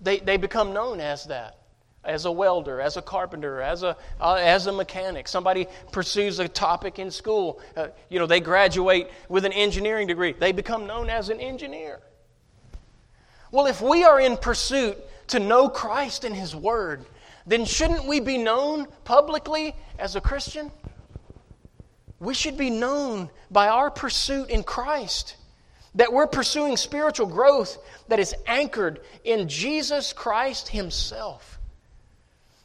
they, they become known as that. As a welder, as a carpenter, as a, uh, as a mechanic. Somebody pursues a topic in school. Uh, you know, they graduate with an engineering degree. They become known as an engineer. Well, if we are in pursuit to know Christ and His Word, then shouldn't we be known publicly as a Christian? We should be known by our pursuit in Christ. That we're pursuing spiritual growth that is anchored in Jesus Christ Himself.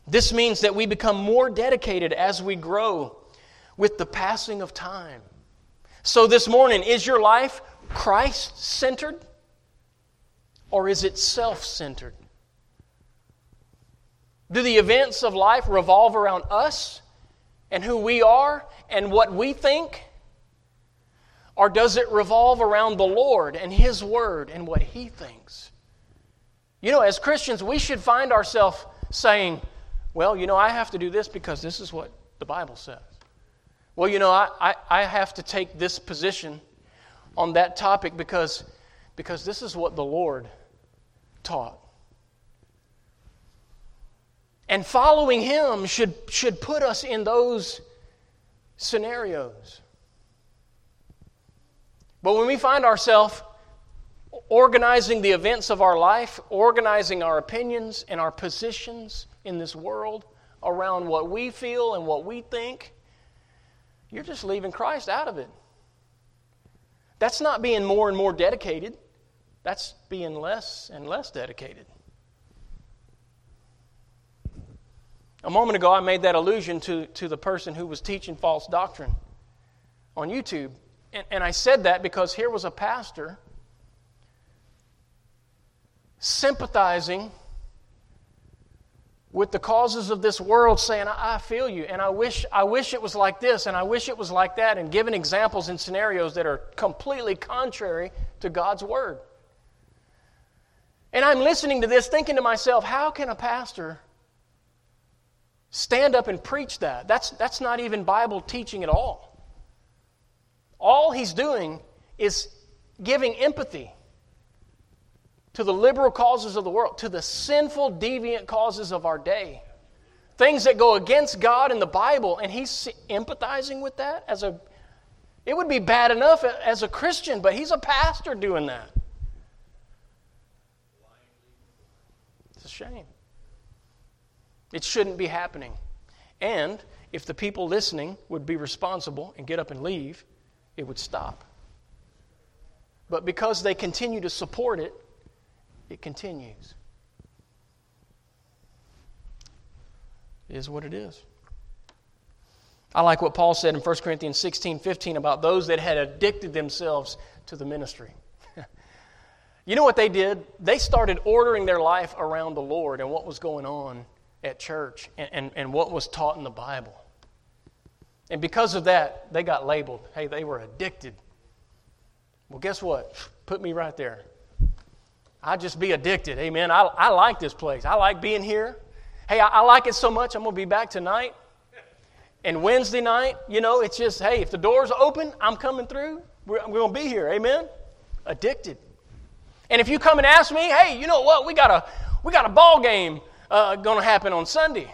This means that we become more dedicated as we grow with the passing of time. So, this morning, is your life Christ centered or is it self centered? Do the events of life revolve around us and who we are and what we think? Or does it revolve around the Lord and His Word and what He thinks? You know, as Christians, we should find ourselves saying, well, you know, I have to do this because this is what the Bible says. Well, you know, I, I, I have to take this position on that topic because, because this is what the Lord taught. And following him should, should put us in those scenarios. But when we find ourselves organizing the events of our life, organizing our opinions and our positions in this world around what we feel and what we think, you're just leaving Christ out of it. That's not being more and more dedicated, that's being less and less dedicated. A moment ago, I made that allusion to, to the person who was teaching false doctrine on YouTube. And, and I said that because here was a pastor sympathizing with the causes of this world saying I, feel you and I wish I wish it was like this and I wish it was like that and giving examples and scenarios that are completely contrary to God's word. And I'm listening to this thinking to myself, how can a pastor stand up and preach that. That's, that's not even Bible teaching at all. All he's doing is giving empathy to the liberal causes of the world, to the sinful, deviant causes of our day. Things that go against God and the Bible, and he's empathizing with that as a it would be bad enough as a Christian, but he's a pastor doing that. It's a shame. It shouldn't be happening. And if the people listening would be responsible and get up and leave, it would stop. But because they continue to support it, it continues. It is what it is. I like what Paul said in 1 Corinthians 16 15 about those that had addicted themselves to the ministry. you know what they did? They started ordering their life around the Lord and what was going on at church and, and, and what was taught in the Bible. And because of that, they got labeled. Hey, they were addicted. Well, guess what? Put me right there. I just be addicted. Amen. I, I like this place. I like being here. Hey, I, I like it so much, I'm going to be back tonight. And Wednesday night, you know, it's just, hey, if the door's open, I'm coming through. We're, we're going to be here. Amen. Addicted. And if you come and ask me, hey, you know what? We got a, we got a ball game uh, going to happen on Sunday.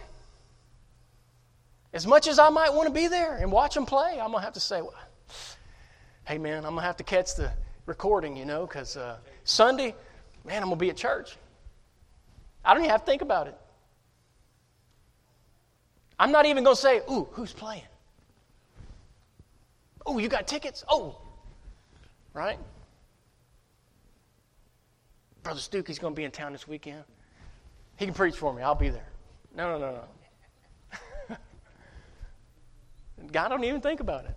As much as I might want to be there and watch them play, I'm going to have to say, hey, man, I'm going to have to catch the recording, you know, because uh, Sunday, man, I'm going to be at church. I don't even have to think about it. I'm not even going to say, ooh, who's playing? Oh, you got tickets? Oh, right? Brother Stukey's going to be in town this weekend. He can preach for me. I'll be there. No, no, no, no. God don't even think about it.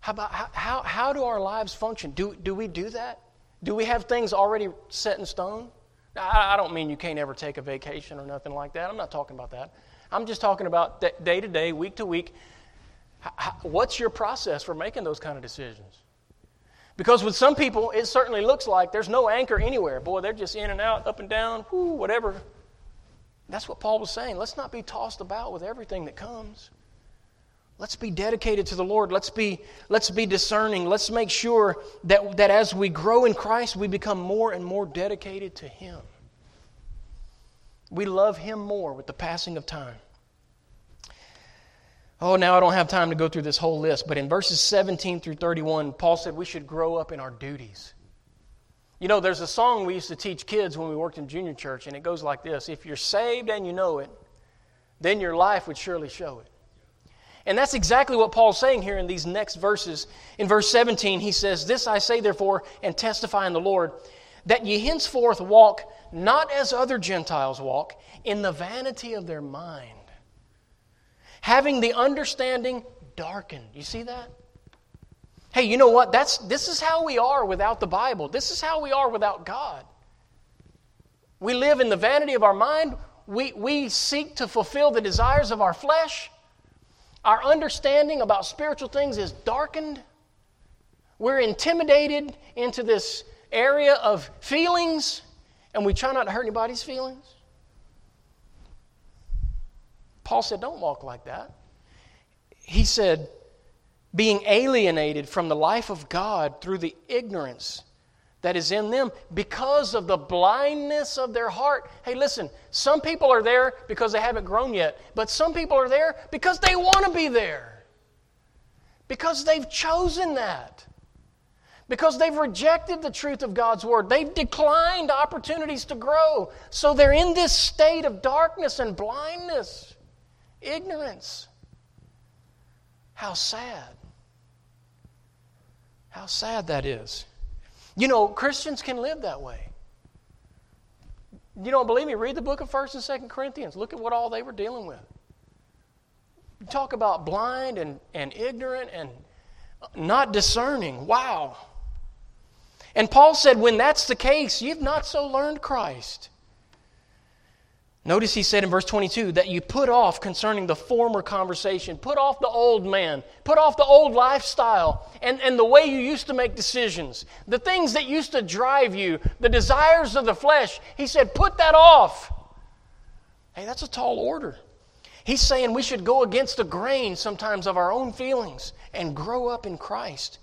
How about how, how, how do our lives function? Do, do we do that? Do we have things already set in stone? I, I don't mean you can't ever take a vacation or nothing like that. I'm not talking about that. I'm just talking about day to day, week to week. What's your process for making those kind of decisions? Because with some people, it certainly looks like there's no anchor anywhere. Boy, they're just in and out, up and down, whoo, whatever. That's what Paul was saying. Let's not be tossed about with everything that comes. Let's be dedicated to the Lord. Let's be, let's be discerning. Let's make sure that, that as we grow in Christ, we become more and more dedicated to Him. We love Him more with the passing of time. Oh, now I don't have time to go through this whole list, but in verses 17 through 31, Paul said we should grow up in our duties. You know, there's a song we used to teach kids when we worked in junior church, and it goes like this If you're saved and you know it, then your life would surely show it. And that's exactly what Paul's saying here in these next verses. In verse 17, he says, This I say, therefore, and testify in the Lord, that ye henceforth walk not as other Gentiles walk, in the vanity of their mind having the understanding darkened. You see that? Hey, you know what? That's, this is how we are without the Bible. This is how we are without God. We live in the vanity of our mind. We, we seek to fulfill the desires of our flesh. Our understanding about spiritual things is darkened. We're intimidated into this area of feelings, and we try not to hurt anybody's feelings. Paul said, Don't walk like that. He said, being alienated from the life of God through the ignorance that is in them because of the blindness of their heart. Hey, listen, some people are there because they haven't grown yet, but some people are there because they want to be there. Because they've chosen that. Because they've rejected the truth of God's Word. They've declined opportunities to grow. So they're in this state of darkness and blindness. Ignorance. How sad. How sad that is. You know, Christians can live that way. You don't believe me? Read the book of 1st and 2nd Corinthians. Look at what all they were dealing with. Talk about blind and, and ignorant and not discerning. Wow. And Paul said, when that's the case, you've not so learned Christ. Notice he said in verse 22 that you put off concerning the former conversation, put off the old man, put off the old lifestyle and, and the way you used to make decisions, the things that used to drive you, the desires of the flesh. He said, put that off. Hey, that's a tall order. He's saying we should go against the grain sometimes of our own feelings and grow up in Christ.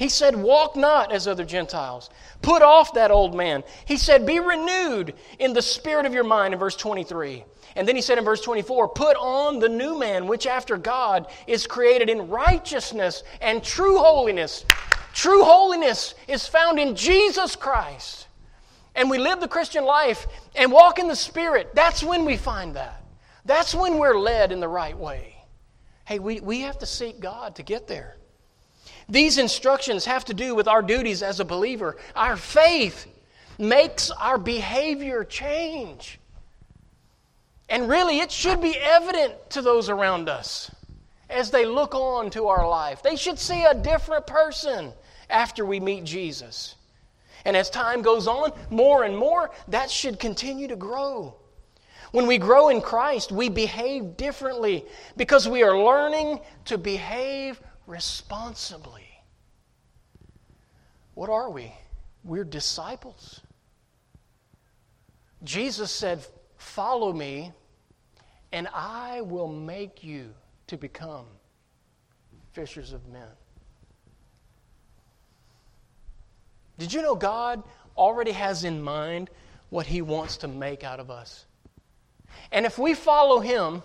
He said, Walk not as other Gentiles. Put off that old man. He said, Be renewed in the spirit of your mind, in verse 23. And then he said in verse 24, Put on the new man, which after God is created in righteousness and true holiness. True holiness is found in Jesus Christ. And we live the Christian life and walk in the Spirit. That's when we find that. That's when we're led in the right way. Hey, we, we have to seek God to get there. These instructions have to do with our duties as a believer. Our faith makes our behavior change. And really, it should be evident to those around us as they look on to our life. They should see a different person after we meet Jesus. And as time goes on, more and more, that should continue to grow. When we grow in Christ, we behave differently because we are learning to behave responsibly. What are we? We're disciples. Jesus said, Follow me, and I will make you to become fishers of men. Did you know God already has in mind what He wants to make out of us? And if we follow Him,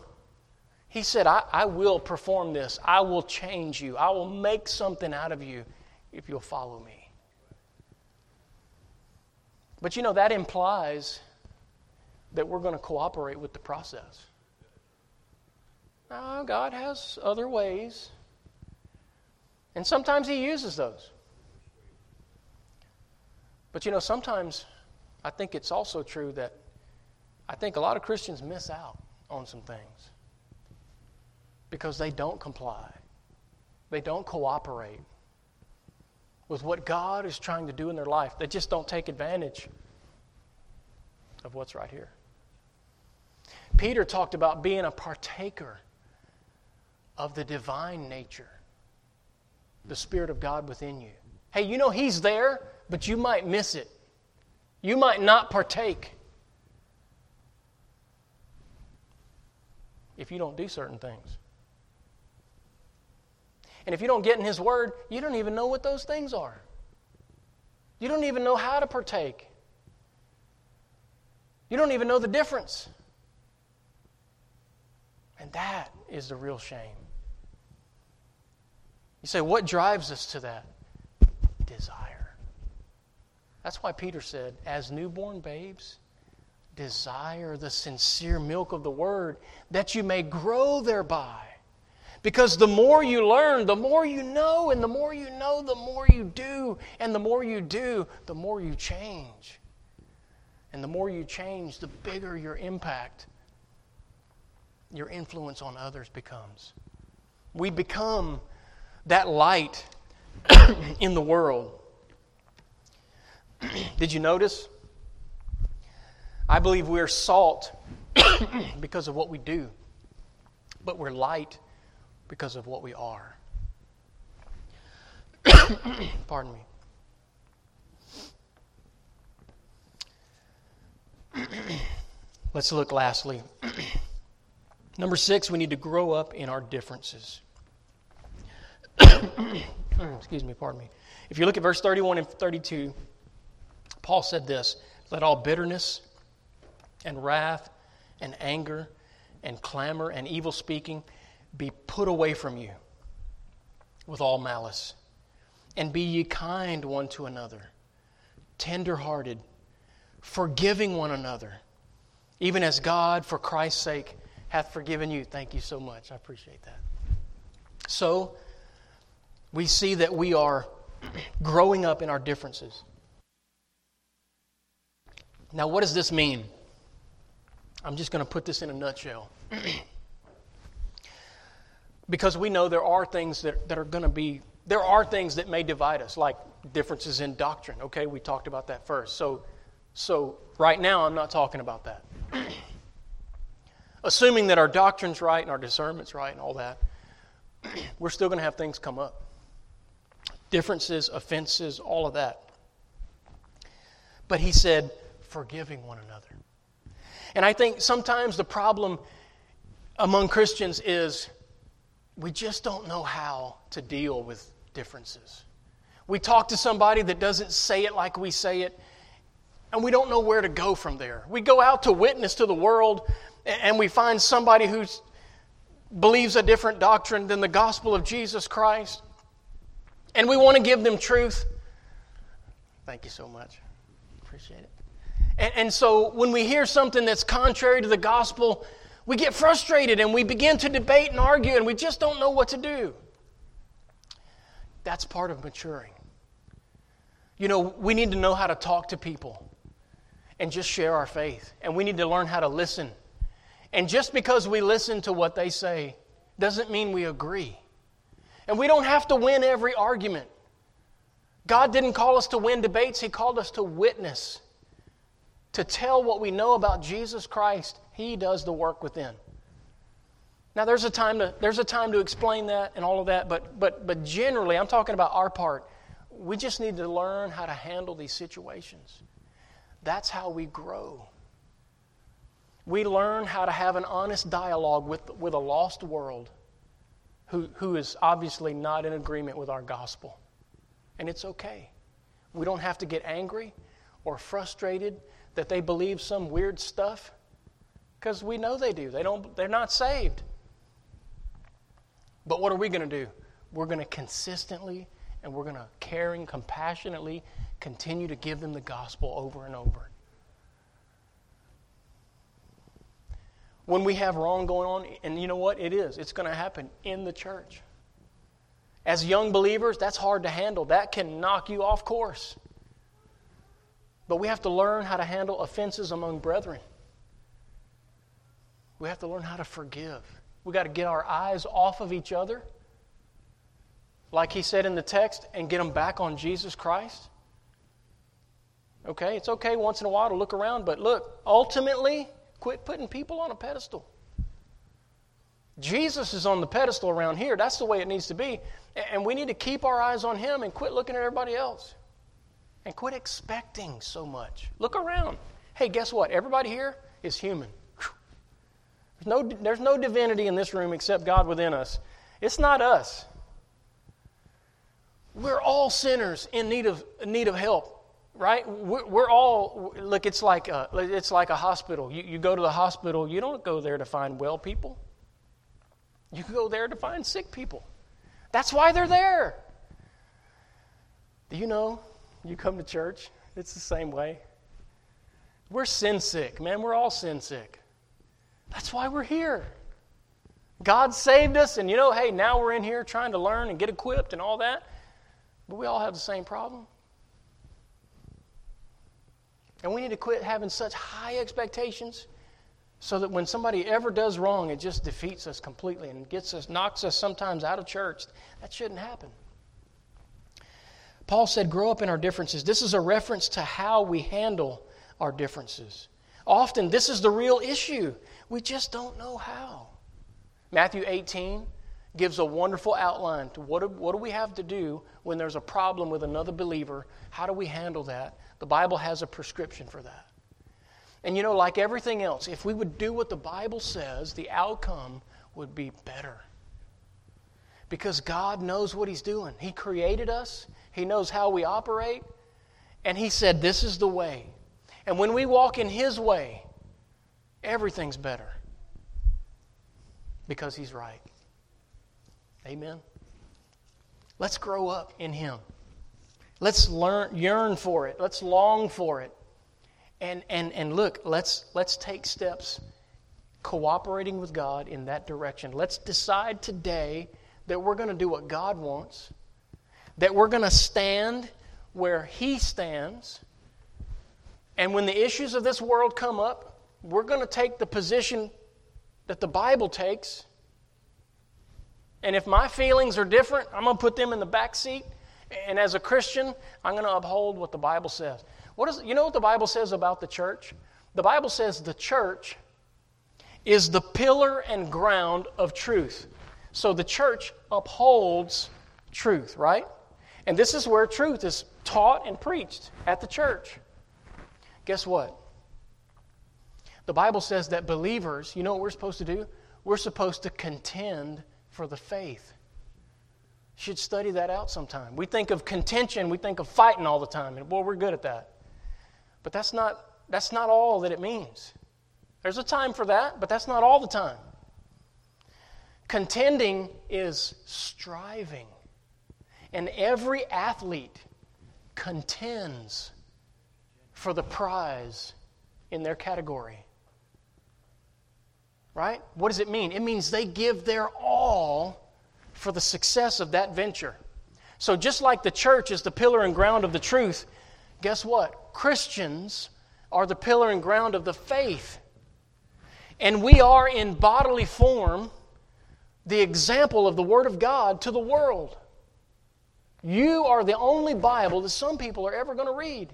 He said, I, I will perform this. I will change you. I will make something out of you if you'll follow me. But you know, that implies that we're going to cooperate with the process. Now, God has other ways, and sometimes He uses those. But you know, sometimes I think it's also true that I think a lot of Christians miss out on some things because they don't comply, they don't cooperate with what God is trying to do in their life. They just don't take advantage of what's right here. Peter talked about being a partaker of the divine nature, the Spirit of God within you. Hey, you know He's there, but you might miss it. You might not partake if you don't do certain things. And if you don't get in His Word, you don't even know what those things are. You don't even know how to partake. You don't even know the difference. And that is the real shame. You say, what drives us to that? Desire. That's why Peter said, as newborn babes, desire the sincere milk of the word that you may grow thereby. Because the more you learn, the more you know, and the more you know, the more you do, and the more you do, the more you change. And the more you change, the bigger your impact, your influence on others becomes. We become that light in the world. Did you notice? I believe we're salt because of what we do, but we're light because of what we are. Pardon me. Let's look lastly. Number six, we need to grow up in our differences. Excuse me, pardon me. If you look at verse 31 and 32, Paul said this Let all bitterness and wrath and anger and clamor and evil speaking be put away from you with all malice. And be ye kind one to another, tender hearted, forgiving one another, even as God, for Christ's sake, hath forgiven you. Thank you so much. I appreciate that. So, we see that we are growing up in our differences. Now, what does this mean? I'm just going to put this in a nutshell. because we know there are things that, that are going to be, there are things that may divide us, like differences in doctrine. Okay, we talked about that first. So, so right now, I'm not talking about that. Assuming that our doctrine's right and our discernment's right and all that, we're still going to have things come up differences, offenses, all of that. But he said, forgiving one another. And I think sometimes the problem among Christians is we just don't know how to deal with differences. We talk to somebody that doesn't say it like we say it, and we don't know where to go from there. We go out to witness to the world, and we find somebody who believes a different doctrine than the gospel of Jesus Christ, and we want to give them truth. Thank you so much. Appreciate it. And, and, so when we hear something that's contrary to the gospel, we get frustrated and we begin to debate and argue and we just don't know what to do. That's part of maturing. You know, we need to know how to talk to people and just share our faith. And we need to learn how to listen. And just because we listen to what they say doesn't mean we agree. And we don't have to win every argument. God didn't call us to win debates, He called us to witness, to tell what we know about Jesus Christ. He does the work within. Now, there's a time to, there's a time to explain that and all of that, but, but, but generally, I'm talking about our part. We just need to learn how to handle these situations. That's how we grow. We learn how to have an honest dialogue with, with a lost world who, who is obviously not in agreement with our gospel. And it's okay. We don't have to get angry or frustrated that they believe some weird stuff because we know they do. They don't, they're not saved. But what are we going to do? We're going to consistently and we're going to caring, compassionately continue to give them the gospel over and over. When we have wrong going on, and you know what? It is. It's going to happen in the church. As young believers, that's hard to handle. That can knock you off course. But we have to learn how to handle offenses among brethren. We have to learn how to forgive. We got to get our eyes off of each other, like he said in the text, and get them back on Jesus Christ. Okay, it's okay once in a while to look around, but look, ultimately, quit putting people on a pedestal. Jesus is on the pedestal around here. That's the way it needs to be. And we need to keep our eyes on Him and quit looking at everybody else. And quit expecting so much. Look around. Hey, guess what? Everybody here is human. There's no, there's no divinity in this room except God within us. It's not us. We're all sinners in need of, in need of help right we're, we're, all look it's like a, it's like a hospital you, you go to the hospital you don't go there to find well people you go there to find sick people that's why they're there. Do you know? You come to church, it's the same way. We're sin sick, man. We're all sin sick. That's why we're here. God saved us, and you know, hey, now we're in here trying to learn and get equipped and all that. But we all have the same problem. And we need to quit having such high expectations so that when somebody ever does wrong, it just defeats us completely and gets us, knocks us sometimes out of church. That shouldn't happen. Paul said, grow up in our differences. This is a reference to how we handle our differences. Often, this is the real issue. We just don't know how. Matthew 18 gives a wonderful outline to what do, what do we have to do when there's a problem with another believer? How do we handle that? The Bible has a prescription for that. And you know, like everything else, if we would do what the Bible says, the outcome would be better. Because God knows what He's doing. He created us, He knows how we operate, and He said, This is the way. And when we walk in His way, everything's better. Because He's right. Amen. Let's grow up in Him. Let's learn, yearn for it. Let's long for it. And, and, and look, let's, let's take steps cooperating with God in that direction. Let's decide today that we're going to do what God wants, that we're going to stand where He stands. And when the issues of this world come up, we're going to take the position that the Bible takes. And if my feelings are different, I'm going to put them in the back seat. And as a Christian, I'm going to uphold what the Bible says. What is, you know what the Bible says about the church? The Bible says the church is the pillar and ground of truth. So the church upholds truth, right? And this is where truth is taught and preached at the church. Guess what? The Bible says that believers, you know what we're supposed to do? We're supposed to contend for the faith. Should study that out sometime. We think of contention, we think of fighting all the time, and boy, we're good at that. But that's not, that's not all that it means. There's a time for that, but that's not all the time. Contending is striving. And every athlete contends for the prize in their category. Right? What does it mean? It means they give their all for the success of that venture. So, just like the church is the pillar and ground of the truth, guess what? Christians are the pillar and ground of the faith. And we are in bodily form the example of the Word of God to the world. You are the only Bible that some people are ever going to read.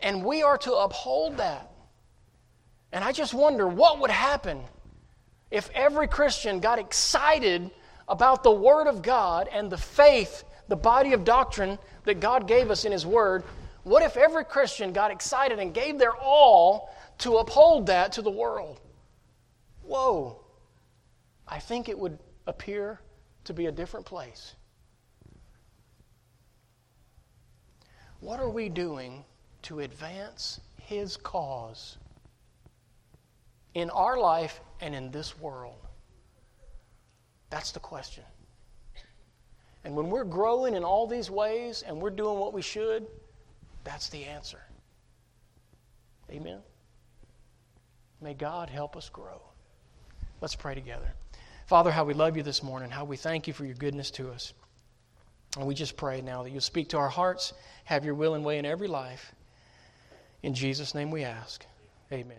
And we are to uphold that. And I just wonder what would happen if every Christian got excited about the Word of God and the faith, the body of doctrine that God gave us in His Word, what if every Christian got excited and gave their all to uphold that to the world? Whoa. I think it would appear to be a different place. What are we doing to advance His cause in our life and in this world? That's the question. And when we're growing in all these ways and we're doing what we should, that's the answer. Amen. May God help us grow. Let's pray together. Father, how we love you this morning, how we thank you for your goodness to us. And we just pray now that you'll speak to our hearts, have your will and way in every life. In Jesus' name we ask. Amen.